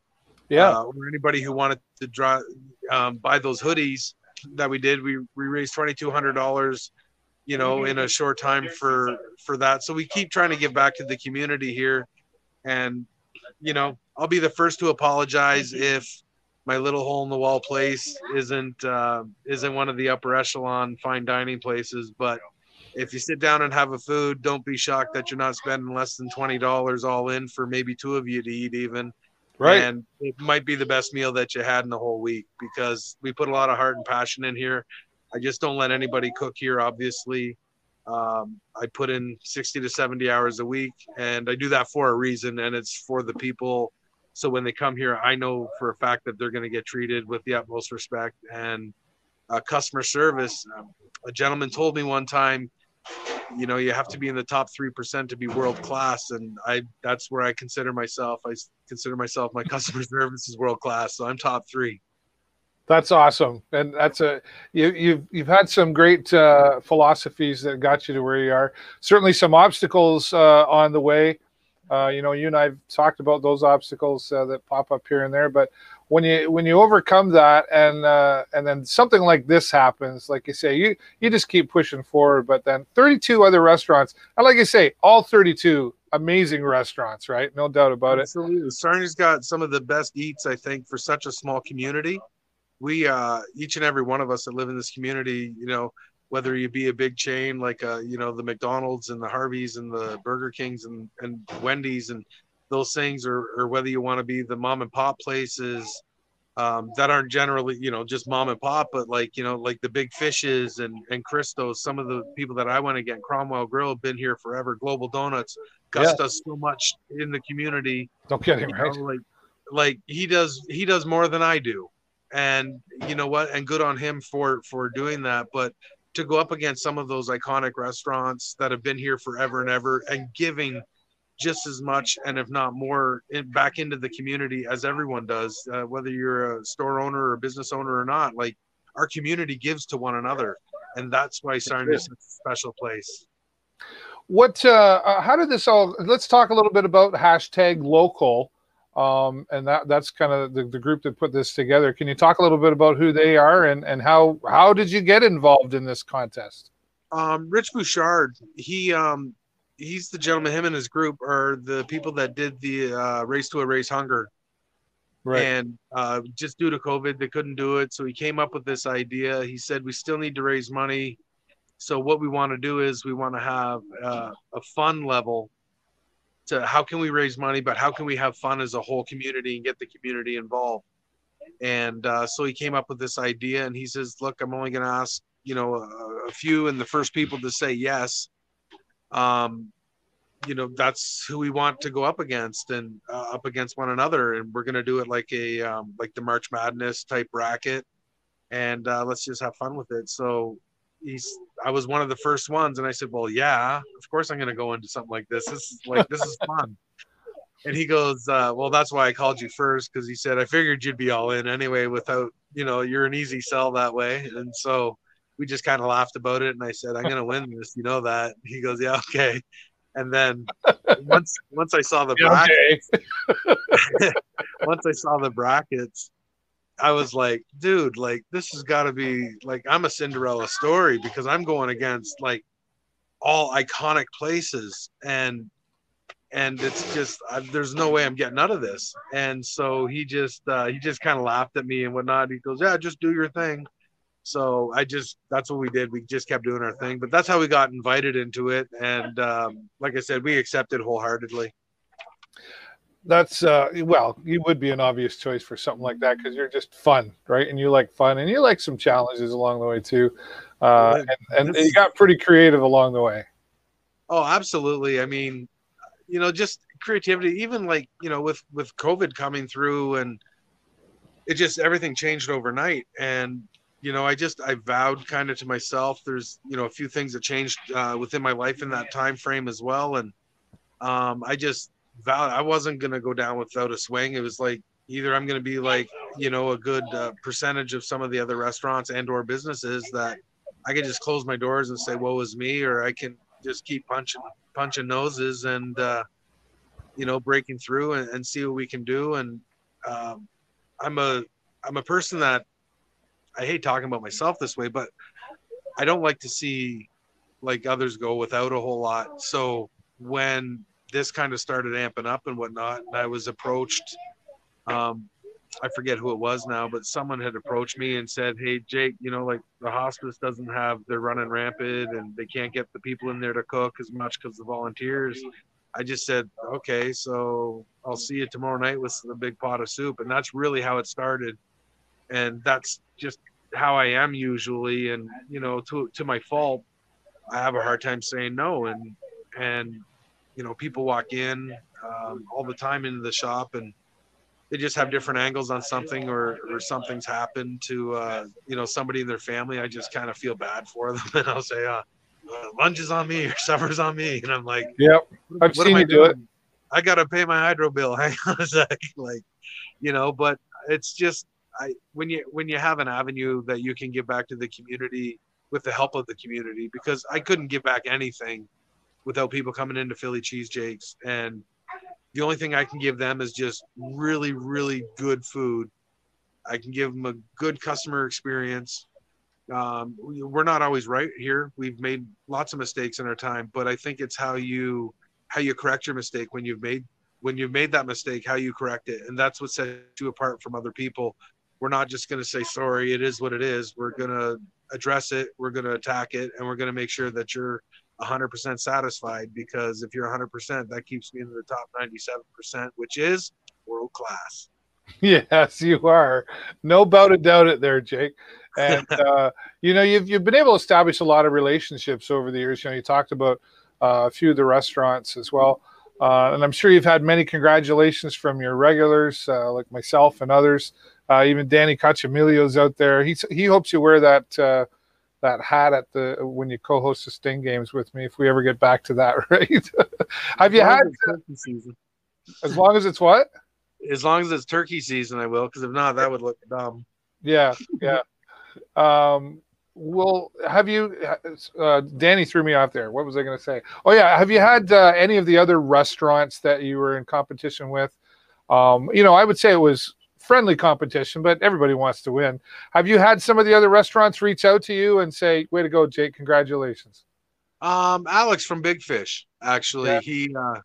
yeah. uh,
or anybody who wanted to draw um, buy those hoodies that we did we, we raised $2200 you know in a short time for for that. So we keep trying to give back to the community here. And you know i'll be the first to apologize if my little hole in the wall place isn't uh, isn't one of the upper echelon fine dining places but if you sit down and have a food don't be shocked that you're not spending less than $20 all in for maybe two of you to eat even
Right.
And it might be the best meal that you had in the whole week because we put a lot of heart and passion in here. I just don't let anybody cook here, obviously. Um, I put in 60 to 70 hours a week, and I do that for a reason, and it's for the people. So when they come here, I know for a fact that they're going to get treated with the utmost respect and uh, customer service. Um, a gentleman told me one time, you know you have to be in the top 3% to be world class and i that's where i consider myself. I consider myself my customer service is world class so i'm top 3
that's awesome and that's a you, you've you've had some great uh, philosophies that got you to where you are. Certainly some obstacles uh, on the way. Uh, you know you and i've talked about those obstacles uh, that pop up here and there but when you when you overcome that and uh, and then something like this happens, like you say, you you just keep pushing forward. But then 32 other restaurants, and like I say, all 32 amazing restaurants, right? No doubt about
Absolutely. it. Sarnia's got some of the best eats, I think, for such a small community. We uh, each and every one of us that live in this community, you know, whether you be a big chain like uh, you know the McDonald's and the Harveys and the Burger Kings and and Wendy's and those things or, or whether you want to be the mom and pop places um, that aren't generally you know just mom and pop but like you know like the big fishes and and christos some of the people that i want to get cromwell grill have been here forever global donuts gus yeah. does so much in the community.
Don't get him right?
like like he does he does more than i do. And you know what? And good on him for for doing that. But to go up against some of those iconic restaurants that have been here forever and ever and giving just as much and if not more in, back into the community as everyone does uh, whether you're a store owner or a business owner or not like our community gives to one another and that's why Sarnia is a special place.
What uh, uh, how did this all let's talk a little bit about hashtag local um, and that that's kind of the, the group that put this together. Can you talk a little bit about who they are and and how how did you get involved in this contest?
Um, rich bouchard he um, he's the gentleman. Him and his group are the people that did the uh, race to erase hunger. Right. And uh, just due to COVID, they couldn't do it. So he came up with this idea. He said, We still need to raise money. So, what we want to do is we want to have uh, a fun level to how can we raise money, but how can we have fun as a whole community and get the community involved? And uh, so he came up with this idea, and he says, "Look, I'm only going to ask, you know, a, a, few, and the first people to say yes, um, you know, that's who we want to go up against and uh, up against one another, and we're going to do it like a um, like the March Madness type bracket, and uh, let's just have fun with it." So he's I was one of the first ones, and I said, "Well, yeah, of course I'm going to go into something like this. This is like this is fun." and he goes, uh, "Well, that's why I called you first because he said I figured you'd be all in anyway. Without you know, you're an easy sell that way." And so we just kind of laughed about it, and I said, "I'm gonna win this, you know that." He goes, "Yeah, okay." And then once once I saw the brackets, okay. once I saw the brackets, I was like, dude, like this has got to be like I'm a Cinderella story because I'm going against like all iconic places and and it's just uh, there's no way I'm getting out of this. And so he just uh, he just kind of laughed at me and whatnot. He goes, "Yeah, just do your thing." So I just that's what we did. We just kept doing our thing. But that's how we got invited into it. And um, like I said, we accepted wholeheartedly.
That's uh, well, you would be an obvious choice for something like that because you're just fun, right? And you like fun, and you like some challenges along the way too. Uh, and, and you got pretty creative along the way.
Oh, absolutely. I mean, you know just creativity even like you know with with covid coming through and it just everything changed overnight and you know i just i vowed kind of to myself there's you know a few things that changed uh, within my life in that time frame as well and um, i just vowed i wasn't to go down without a swing it was like either i'm to be like you know a good uh, percentage of some of the other restaurants and or businesses that i can just close my doors and say woe is me or i can just keep punching punching noses and uh, you know breaking through and, and, see what we can do. And um, I'm a I'm a person that I hate talking about myself this way, but I don't like to see like others go without a whole lot. So when this kind of started amping up and whatnot, and I was approached um, I forget who it was now, but someone had approached me and said, "Hey, Jake, you know, like the hospice doesn't have they're running rampant and they can't get the people in there to cook as much because the volunteers." I just said, "Okay, so I'll see you tomorrow night with the big pot of soup," and that's really how it started, and that's just how I am usually. And you know, to to my fault, I have a hard time saying no, and and you know, people walk in um, all the time into the shop and they just have different angles on something or or something's happened to uh, you know somebody in their family. I just kind of feel bad for them and i'll say uh, uh lunch is on me or supper's on me. And i'm like
yep. I've what seen you do it.
i gotta pay my hydro bill. Hang on a sec. Like you know but it's just i when you when you have an avenue that you can give back to the community with the help of the community because i couldn't give back anything without people coming into philly cheese jakes and the only thing I can give them is just really, really good food. I can give them a good customer experience. Um, we're not always right here. We've made lots of mistakes in our time, but I think it's how you how you correct your mistake when you've made when you've made that mistake, how you correct it, and that's what sets you apart from other people. We're not just going to say sorry. It is what it is. We're going to address it. We're going to attack it, and we're going to make sure that you're 100% satisfied because if you're 100%, that keeps me in the top 97%, which is world class.
Yes, you are. No doubt about it there, Jake. And uh, you know, you've you've been able to establish a lot of relationships over the years. You know, you talked about uh, a few of the restaurants as well, uh, and I'm sure you've had many congratulations from your regulars, uh, like myself and others. Uh, even Danny Cacciamilio's out there. He he hopes you wear that uh, that hat at the when you co-host the Sting games with me if we ever get back to that, right? Have you had turkey season? As long as it's what?
As long as it's turkey season, I will. Because if not, that would look dumb.
Yeah, yeah. Um, well, have you? Uh, Danny threw me off there. What was I going to say? Oh yeah, have you had uh, any of the other restaurants that you were in competition with? Um, you know, I would say it was friendly competition, but everybody wants to win. Have you had some of the other restaurants reach out to you and say, "Way to go, Jake! Congratulations"?
Um, Alex from Big Fish, actually, yeah. he uh,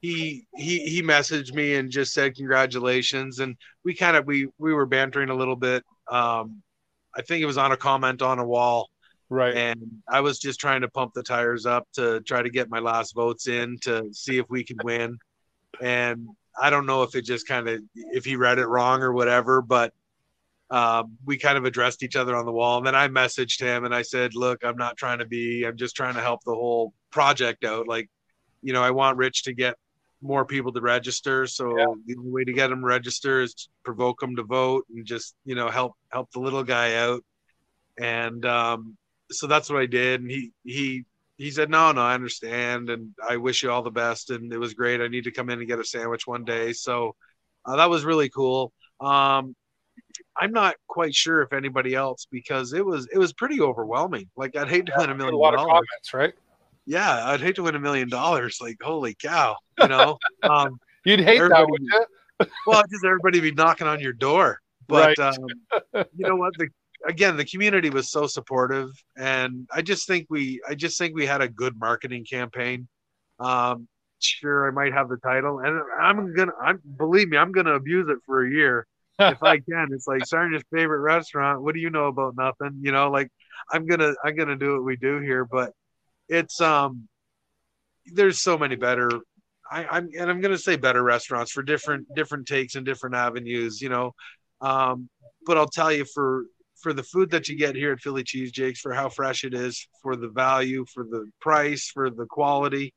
he he he messaged me and just said congratulations, and we kind of we we were bantering a little bit. Um, I think it was on a comment on a wall.
Right.
And I was just trying to pump the tires up to try to get my last votes in to see if we could win. And I don't know if it just kind of if he read it wrong or whatever, but um, we kind of addressed each other on the wall. And then I messaged him and I said, "Look, I'm not trying to be. I'm just trying to help the whole project out. Like, you know, I want Rich to get more people to register. So yeah. the only way to get them register is to provoke them to vote and just you know help help the little guy out. And um, so that's what I did. And he he he said, "No, no, I understand, and I wish you all the best." And it was great. I need to come in and get a sandwich one day. So uh, that was really cool. Um, I'm not quite sure if anybody else because it was it was pretty overwhelming. Like I'd hate to win a million. A lot dollars. of comments,
right?
Yeah, I'd hate to win a million dollars. Like holy cow, you know. Um,
You'd hate that, would you?
well, just everybody be knocking on your door. But right. um, you know what? The again, the community was so supportive, and I just think we I just think we had a good marketing campaign. Um, sure, I might have the title, and I'm gonna. I'm believe me, I'm gonna abuse it for a year if I can. It's like Sarnia's favorite restaurant. What do you know about nothing? You know, like I'm gonna I'm gonna do what we do here, but it's um there's so many better I, I'm and I'm gonna say better restaurants for different different takes and different avenues, you know. Um, but I'll tell you for for the food that you get here at Philly Cheese Jakes, for how fresh it is, for the value, for the price, for the quality,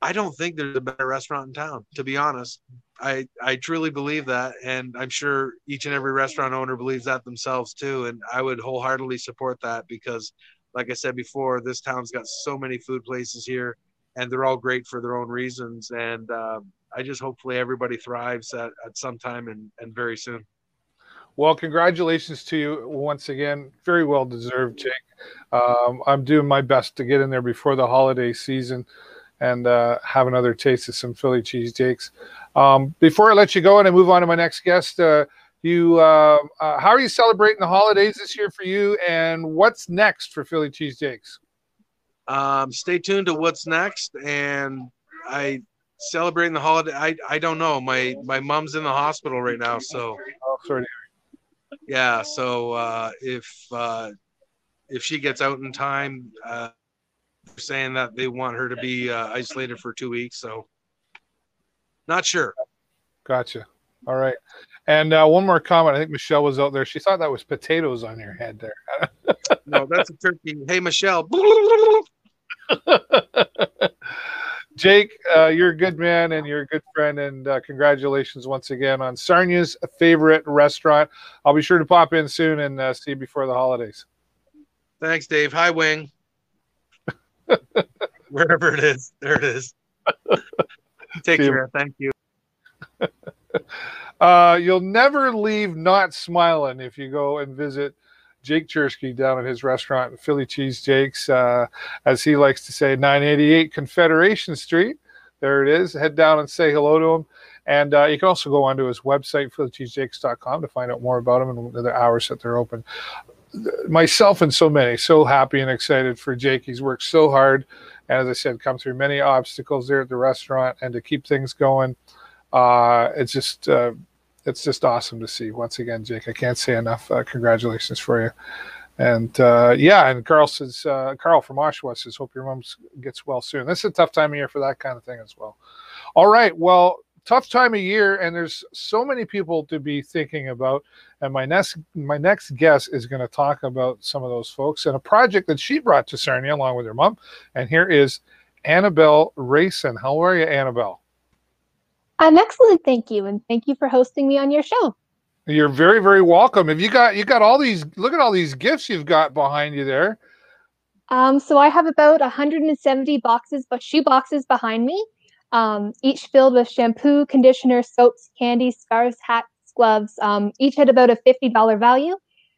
I don't think there's a better restaurant in town, to be honest. I I truly believe that, and I'm sure each and every restaurant owner believes that themselves too. And I would wholeheartedly support that because, like I said before, this town's got so many food places here, and they're all great for their own reasons. And um, I just hopefully everybody thrives at, at some time and, and very soon.
Well, congratulations to you once again. Very well deserved, Jake. Um, I'm doing my best to get in there before the holiday season and uh, have another taste of some Philly cheese jakes. Um, before I let you go and I move on to my next guest, uh, you uh, uh, how are you celebrating the holidays this year for you, and what's next for Philly cheese jakes?
Um, stay tuned to what's next, and I celebrating the holiday. I I don't know. My my mom's in the hospital right now, so.
Oh, sorry.
Yeah, so uh, if uh, if she gets out in time, uh, saying that they want her to be uh, isolated for two weeks. So, not sure.
Gotcha. All right. And uh, one more comment. I think Michelle was out there. She thought that was potatoes on your head there.
no, that's a turkey. Hey, Michelle.
Jake, uh, you're a good man and you're a good friend. And uh, congratulations once again on Sarnia's favorite restaurant. I'll be sure to pop in soon and uh, see you before the holidays.
Thanks, Dave. Hi, Wing. Wherever it is, there it is. Take See care. You. Thank you.
Uh, you'll never leave not smiling if you go and visit Jake Cherski down at his restaurant, Philly Cheese Jake's, uh, as he likes to say, 988 Confederation Street. There it is. Head down and say hello to him. And uh, you can also go onto his website, phillycheesejakes.com, to find out more about him and the hours that they're open myself and so many so happy and excited for Jake. He's worked so hard, and as I said, come through many obstacles there at the restaurant, and to keep things going, uh, it's just uh, it's just awesome to see. Once again, Jake, I can't say enough. Uh, congratulations for you. And uh, yeah, and Carl says, uh, Carl from Oshawa says, hope your mom gets well soon. This is a tough time of year for that kind of thing as well. All right. Well, tough time of year, and there's so many people to be thinking about. And my next my next guest is going to talk about some of those folks and a project that she brought to Sarnia along with her mom. And here is Annabelle Rayson. How are you, Annabelle?
I'm excellent, thank you, and thank you for hosting me on your show.
You're very, very welcome. Have you got you got all these? Look at all these gifts you've got behind you there.
Um, so I have about 170 boxes, but shoe boxes behind me um, each filled with shampoo, conditioner, soaps, candy, scarves, hats, gloves. Um, each had about a $50 value,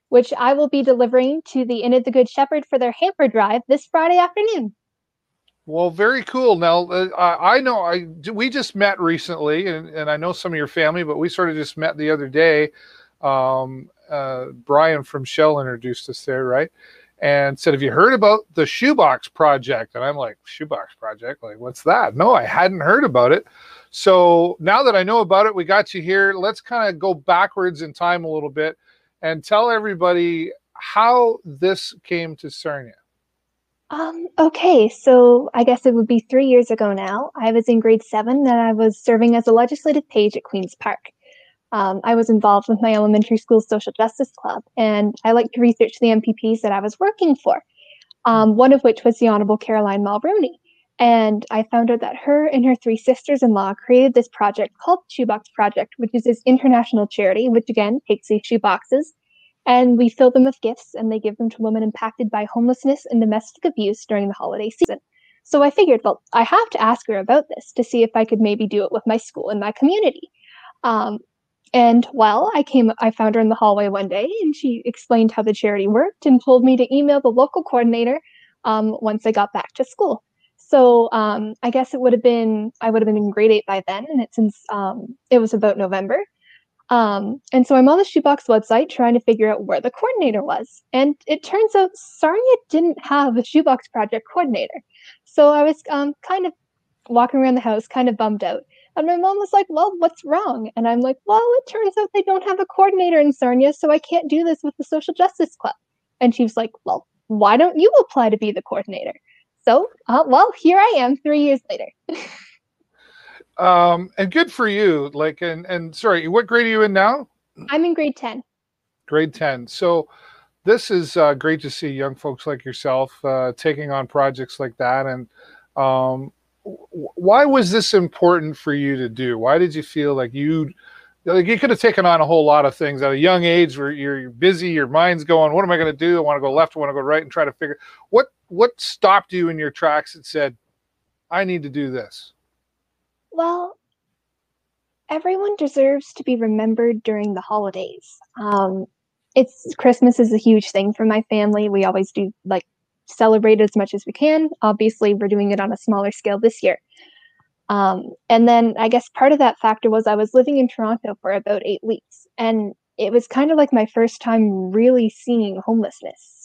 which I will be delivering to the Inn of the Good Shepherd for their hamper drive this Friday afternoon.
Well, very cool. Now, uh, I know I we just met recently, and, and I know some of your family, but we sort of just met the other day. Um, uh, Brian from Shell introduced us there, right? and said, Have you heard about the Shoebox Project? And I'm like, Shoebox Project? Like, what's that? No, I hadn't heard about it. So now that I know about it, we got you here. Let's kind of go backwards in time a little bit and tell everybody how this came to Sarnia.
Um, okay, so I guess it would be three years ago now. I was in grade seven and I was serving as a legislative page at Queen's Park. um, I was involved with my elementary school social justice club, and I like to research the MPPs that I was working for. Um, one of which was the Honorable Caroline Mulroney. And I found out that her and her three sisters in law created this project called Shoebox Project, which is this international charity, which again takes these shoeboxes and we fill them with gifts and they give them to women impacted by homelessness and domestic abuse during the holiday season. So I figured, well, I have to ask her about this to see if I could maybe do it with my school and my community. Um, and well, I came, I found her in the hallway one day and she explained how the charity worked and told me to email the local coordinator um, once I got back to school. So um, I guess it would have been, I would have been in grade eight by then. And it since um, it was about November. Um, and so I'm on the shoebox website trying to figure out where the coordinator was. And it turns out Sarnia didn't have a shoebox project coordinator. So I was um, kind of walking around the house, kind of bummed out. And my mom was like, Well, what's wrong? And I'm like, Well, it turns out they don't have a coordinator in Sarnia, so I can't do this with the Social Justice Club. And she was like, Well, why don't you apply to be the coordinator? So, uh, well, here I am three years later.
um, and good for you. Like, and and sorry, what grade are you in now?
I'm in grade ten.
Grade ten. So, this is uh, great to see young folks like yourself uh, taking on projects like that. And um, why was this important for you to do? Why did you feel like you like you could have taken on a whole lot of things at a young age where you're busy, your mind's going, what am I going to do? I want to go left, I want to go right, and try to figure what what stopped you in your tracks and said, I need to do this.
Well, everyone deserves to be remembered during the holidays. Um, it's Christmas is a huge thing for my family. We always do like celebrate as much as we can. Obviously, we're doing it on a smaller scale this year. Um, and then I guess part of that factor was I was living in Toronto for about eight weeks, and it was kind of like my first time really seeing homelessness.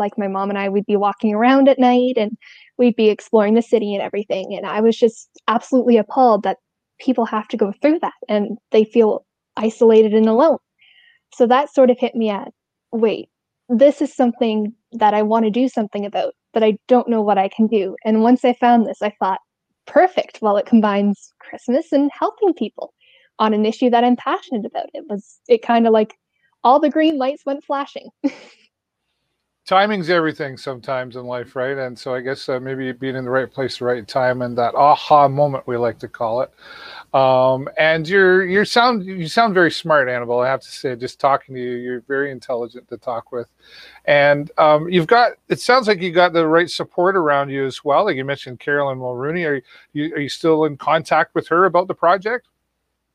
Like my mom and I would be walking around at night and we'd be exploring the city and everything. And I was just absolutely appalled that people have to go through that and they feel isolated and alone. So that sort of hit me at wait, this is something that I want to do something about, but I don't know what I can do. And once I found this, I thought, perfect. Well, it combines Christmas and helping people on an issue that I'm passionate about. It was, it kind of like all the green lights went flashing.
timing's everything sometimes in life, right? And so I guess uh, maybe being in the right place, the right time, and that aha moment we like to call it. Um, and you're you sound you sound very smart, Annabelle. I have to say, just talking to you, you're very intelligent to talk with, and um, you've got. It sounds like you got the right support around you as well. Like you mentioned, Carolyn Mulroney. Are you are you still in contact with her about the project?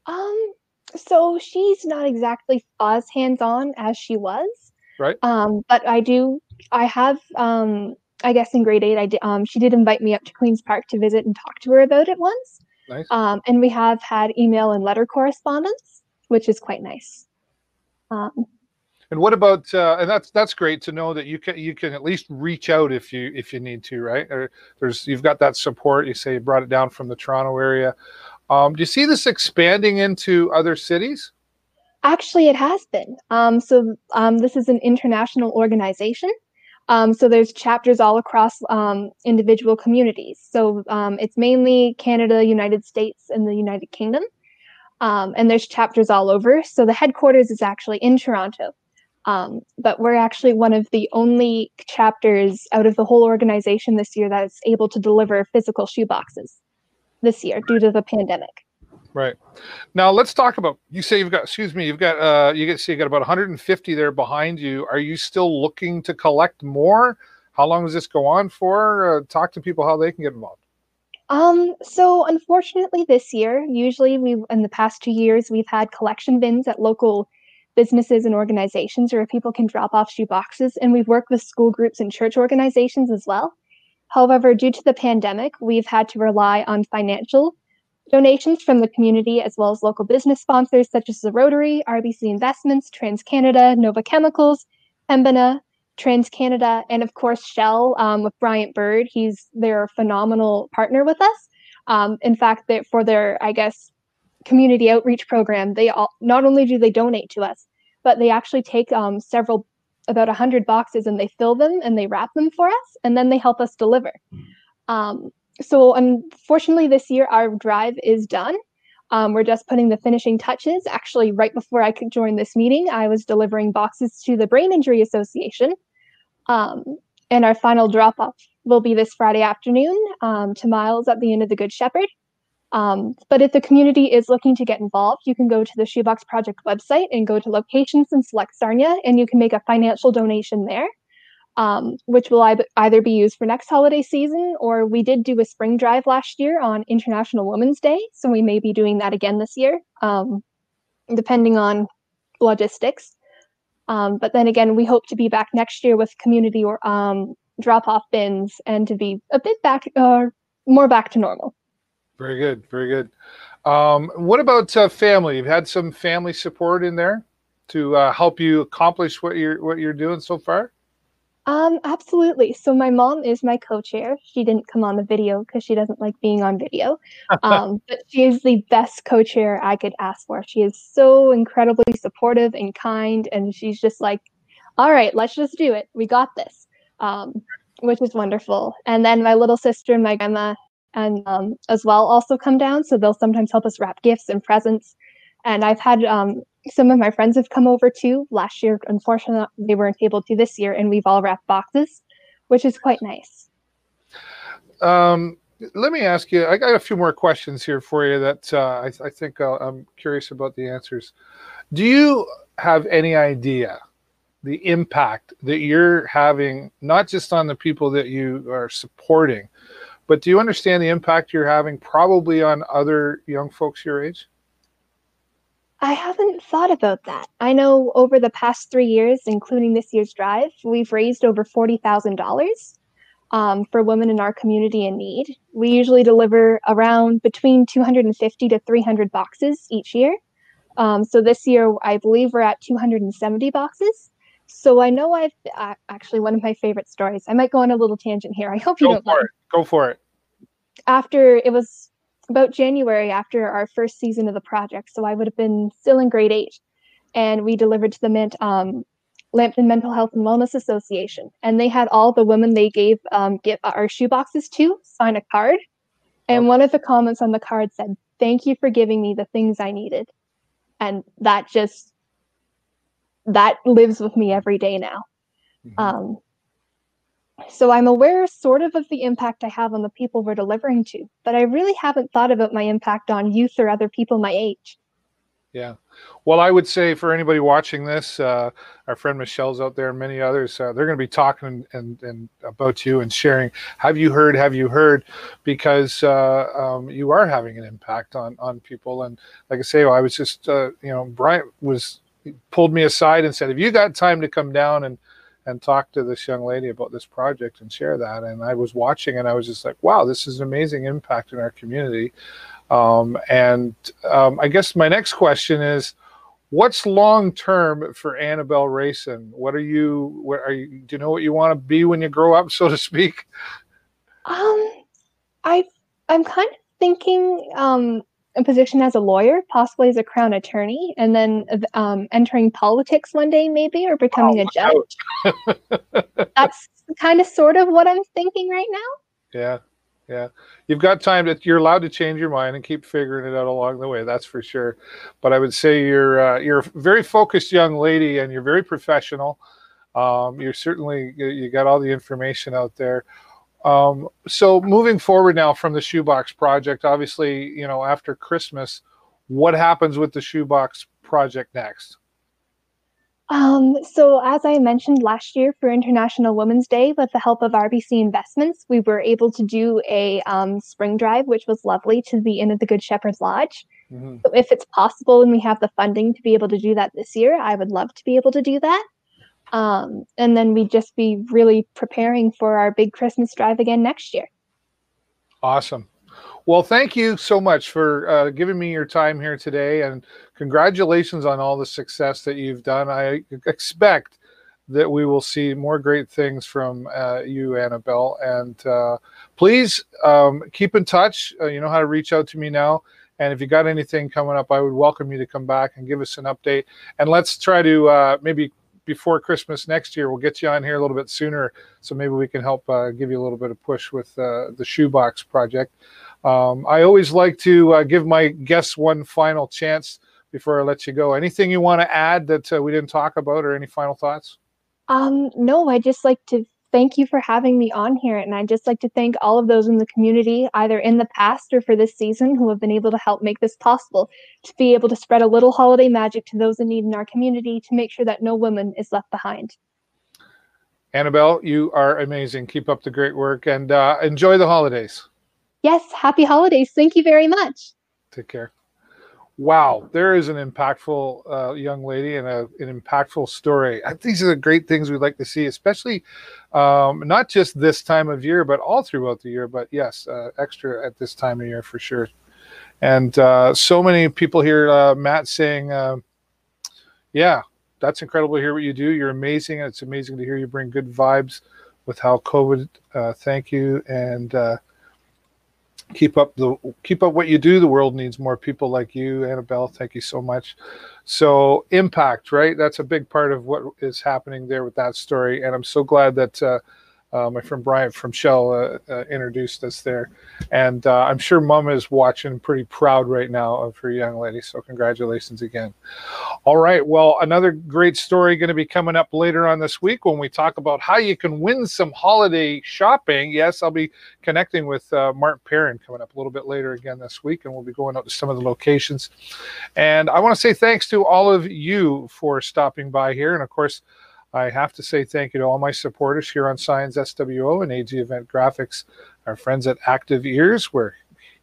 Um. So she's not exactly as hands on as she was.
Right.
Um, but I do I have, um, I guess in grade eight, I did, um, she did invite me up to Queen's Park to visit and talk to her about it once.
Nice.
Um, and we have had email and letter correspondence, which is quite nice. Um,
and what about uh, and that's that's great to know that you can you can at least reach out if you if you need to, right? Or there's you've got that support. You say you brought it down from the Toronto area. Um, do you see this expanding into other cities?
Actually, it has been. Um, so um, this is an international organization. Um, so there's chapters all across um, individual communities. So um, it's mainly Canada, United States, and the United Kingdom. Um, and there's chapters all over. So the headquarters is actually in Toronto. Um, but we're actually one of the only chapters out of the whole organization this year that is able to deliver physical shoe boxes this year due to the pandemic.
Right. Now let's talk about. You say you've got. Excuse me. You've got. Uh, you get. See, you got about 150 there behind you. Are you still looking to collect more? How long does this go on for? Uh, talk to people how they can get involved.
Um. So unfortunately, this year, usually we in the past two years we've had collection bins at local businesses and organizations where people can drop off shoe boxes, and we've worked with school groups and church organizations as well. However, due to the pandemic, we've had to rely on financial Donations from the community, as well as local business sponsors such as the Rotary, RBC Investments, TransCanada, Nova Chemicals, Pembina, TransCanada, and of course Shell um, with Bryant Bird. He's their phenomenal partner with us. Um, in fact, for their, I guess, community outreach program, they all not only do they donate to us, but they actually take um, several, about 100 boxes and they fill them and they wrap them for us, and then they help us deliver. Um, so unfortunately this year our drive is done Um, we're just putting the finishing touches. Actually, right before I could join this meeting, I was delivering boxes to the Brain Injury Association. Um, and our final drop off will be this Friday afternoon um, to Miles at the Inn of the Good Shepherd. Um, but if the community is looking to get involved, you can go to the Shoebox Project website and go to locations and select Sarnia, and you can make a financial donation there, um, which will either be used for next holiday season or we did do a spring drive last year on International Women's Day, so we may be doing that again this year, um, depending on logistics. Um, but then again, we hope to be back next year with community or um, drop-off bins and to be a bit back, uh, more back to normal.
Very good, very good. Um, what about uh, family? You've had some family support in there to uh, help you accomplish what you're what you're doing so far.
Um, absolutely. So my mom is my co-chair. She didn't come on the video because she doesn't like being on video. Um, but she is the best co-chair I could ask for. She is so incredibly supportive and kind, and she's just like, "All right, let's just do it. We got this," um, which is wonderful. And then my little sister and my grandma and um, as well also come down. So they'll sometimes help us wrap gifts and presents. And I've had um, some of my friends have come over too. Last year, unfortunately, they weren't able to this year, and we've all wrapped boxes, which is quite nice.
Um, let me ask you. I got a few more questions here for you that uh, I, I, think uh, I'm curious about the answers. Do you have any idea the impact that you're having, not just on the people that you are supporting, but do you understand the impact you're having probably on other young folks your age?
I haven't thought about that. I know over the past three years, including this year's drive, we've raised over $40,000 um, for women in our community in need. We usually deliver around between 250 to 300 boxes each year. Um, so this year, I believe we're at 270 boxes. So I know I've uh, actually one of my favorite stories. I might go on a little tangent here. I hope you
go
don't
for. Go for it.
After it was about January after our first season of the project, so I would have been still in grade eight, and we delivered to the Mint, um, Lambton Mental Health and Wellness Association, and they had all the women they gave um, get our shoe boxes to sign a card, and one of the comments on the card said, "Thank you for giving me the things I needed," and that just that lives with me every day now. Mm-hmm. Um, so I'm aware sort of of the impact I have on the people we're delivering to, but I really haven't thought about my impact on youth or other people my age.
Yeah. Well, I would say for anybody watching this, uh, our friend Michelle's out there and many others, uh, they're going to be talking and, and about you and sharing. Have you heard? Have you heard? Because uh, um, you are having an impact on on people. And like I say, I was just, uh, you know, Brian was pulled me aside and said, "Have you got time to come down and and talk to this young lady about this project and share that?" And I was watching, and I was just like, "Wow, this is an amazing impact in our community." Um, and um, I guess my next question is, what's long term for Annabelle Rayson? What are you? What are you? Do you know what you want to be when you grow up, so to speak?
Um, I I'm kind of thinking um a position as a lawyer, possibly as a crown attorney, and then um, entering politics one day, maybe, or becoming oh, a judge. That's kind of sort of what I'm thinking right now.
Yeah, yeah. You've got time that you're allowed to change your mind and keep figuring it out along the way. That's for sure. But I would say you're uh, you're a very focused young lady, and you're very professional. Um, you're certainly you got all the information out there. Um, so moving forward now from the shoebox project, obviously, you know, after Christmas, what happens with the shoebox project next?
Um, so as I mentioned last year for International Women's Day, with the help of RBC Investments, we were able to do a um, spring drive, which was lovely to the Inn of the Good Shepherd's Lodge. Mm-hmm. So if it's possible and we have the funding to be able to do that this year, I would love to be able to do that. Um, and then we'd just be really preparing for our big Christmas drive again next year.
Awesome. Well, thank you so much for uh, giving me your time here today, and congratulations on all the success that you've done. I expect that we will see more great things from uh, you, Annabelle. And uh, please um, keep in touch. Uh, you know how to reach out to me now. And if you got anything coming up, I would welcome you to come back and give us an update. And let's try to uh, maybe before Christmas next year. We'll get you on here a little bit sooner, so maybe we can help uh, give you a little bit of push with uh, the shoebox project. Um, I always like to uh, give my guests one final chance before I let you go. Anything you want to add that uh, we didn't talk about, or any final thoughts?
Um, no, I just like to thank you for having me on here. And I'd just like to thank all of those in the community, either in the past or for this season, who have been able to help make this possible, to be able to spread a little holiday magic to those in need in our community to make sure that no woman is left behind.
Annabelle, you are amazing. Keep up the great work and uh, enjoy the holidays.
Yes, happy holidays. Thank you very much.
Take care wow, there is an impactful uh, young lady and a, an impactful story. These are the great things we'd like to see, especially um, not just this time of year, but all throughout the year. But yes, uh, extra at this time of year for sure. And uh, so many people here, uh, Matt, saying, uh, yeah, that's incredible to hear what you do. You're amazing. It's amazing to hear you bring good vibes with how COVID. Uh, thank you. And keep up the keep up what you do. The world needs more people like you annabelle. Thank you so much. So impact right? That's a big part of what is happening there with that story. And i'm so glad that uh, uh, my friend Bryant from Shell uh, uh, introduced us there. And uh, I'm sure mom is watching pretty proud right now of her young lady. So, congratulations again. All right. Well, another great story going to be coming up later on this week when we talk about how you can win some holiday shopping. Yes, I'll be connecting with uh, Mark Perrin coming up a little bit later again this week, and we'll be going out to some of the locations. And I want to say thanks to all of you for stopping by here. And of course, I have to say thank you to all my supporters here on Science SWO and AG Event Graphics, our friends at Active Ears. We're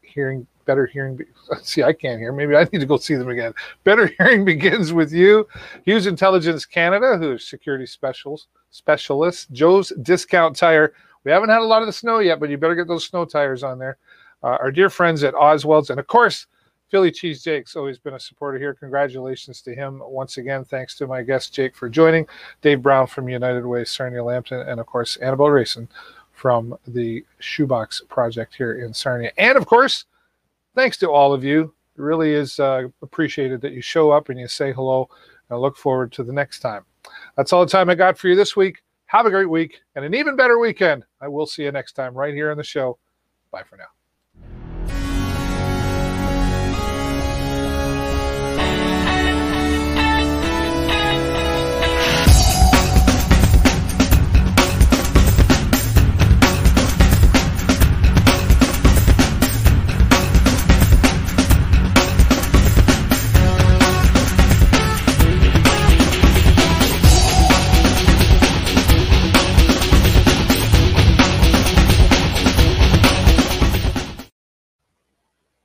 hearing better hearing. See, I can't hear. Maybe I need to go see them again. Better hearing begins with you. Hughes Intelligence Canada, who's security specials specialist. Joe's Discount Tire. We haven't had a lot of the snow yet, but you better get those snow tires on there. Uh, our dear friends at Oswald's, and of course, Philly Cheese Jake's always been a supporter here. Congratulations to him once again. Thanks to my guest Jake for joining. Dave Brown from United Way, Sarnia Lambton, and of course Annabelle Rayson from the Shoebox Project here in Sarnia. And of course, thanks to all of you. It really is uh, appreciated that you show up and you say hello. I look forward to the next time. That's all the time I got for you this week. Have a great week and an even better weekend. I will see you next time right here on the show. Bye for now.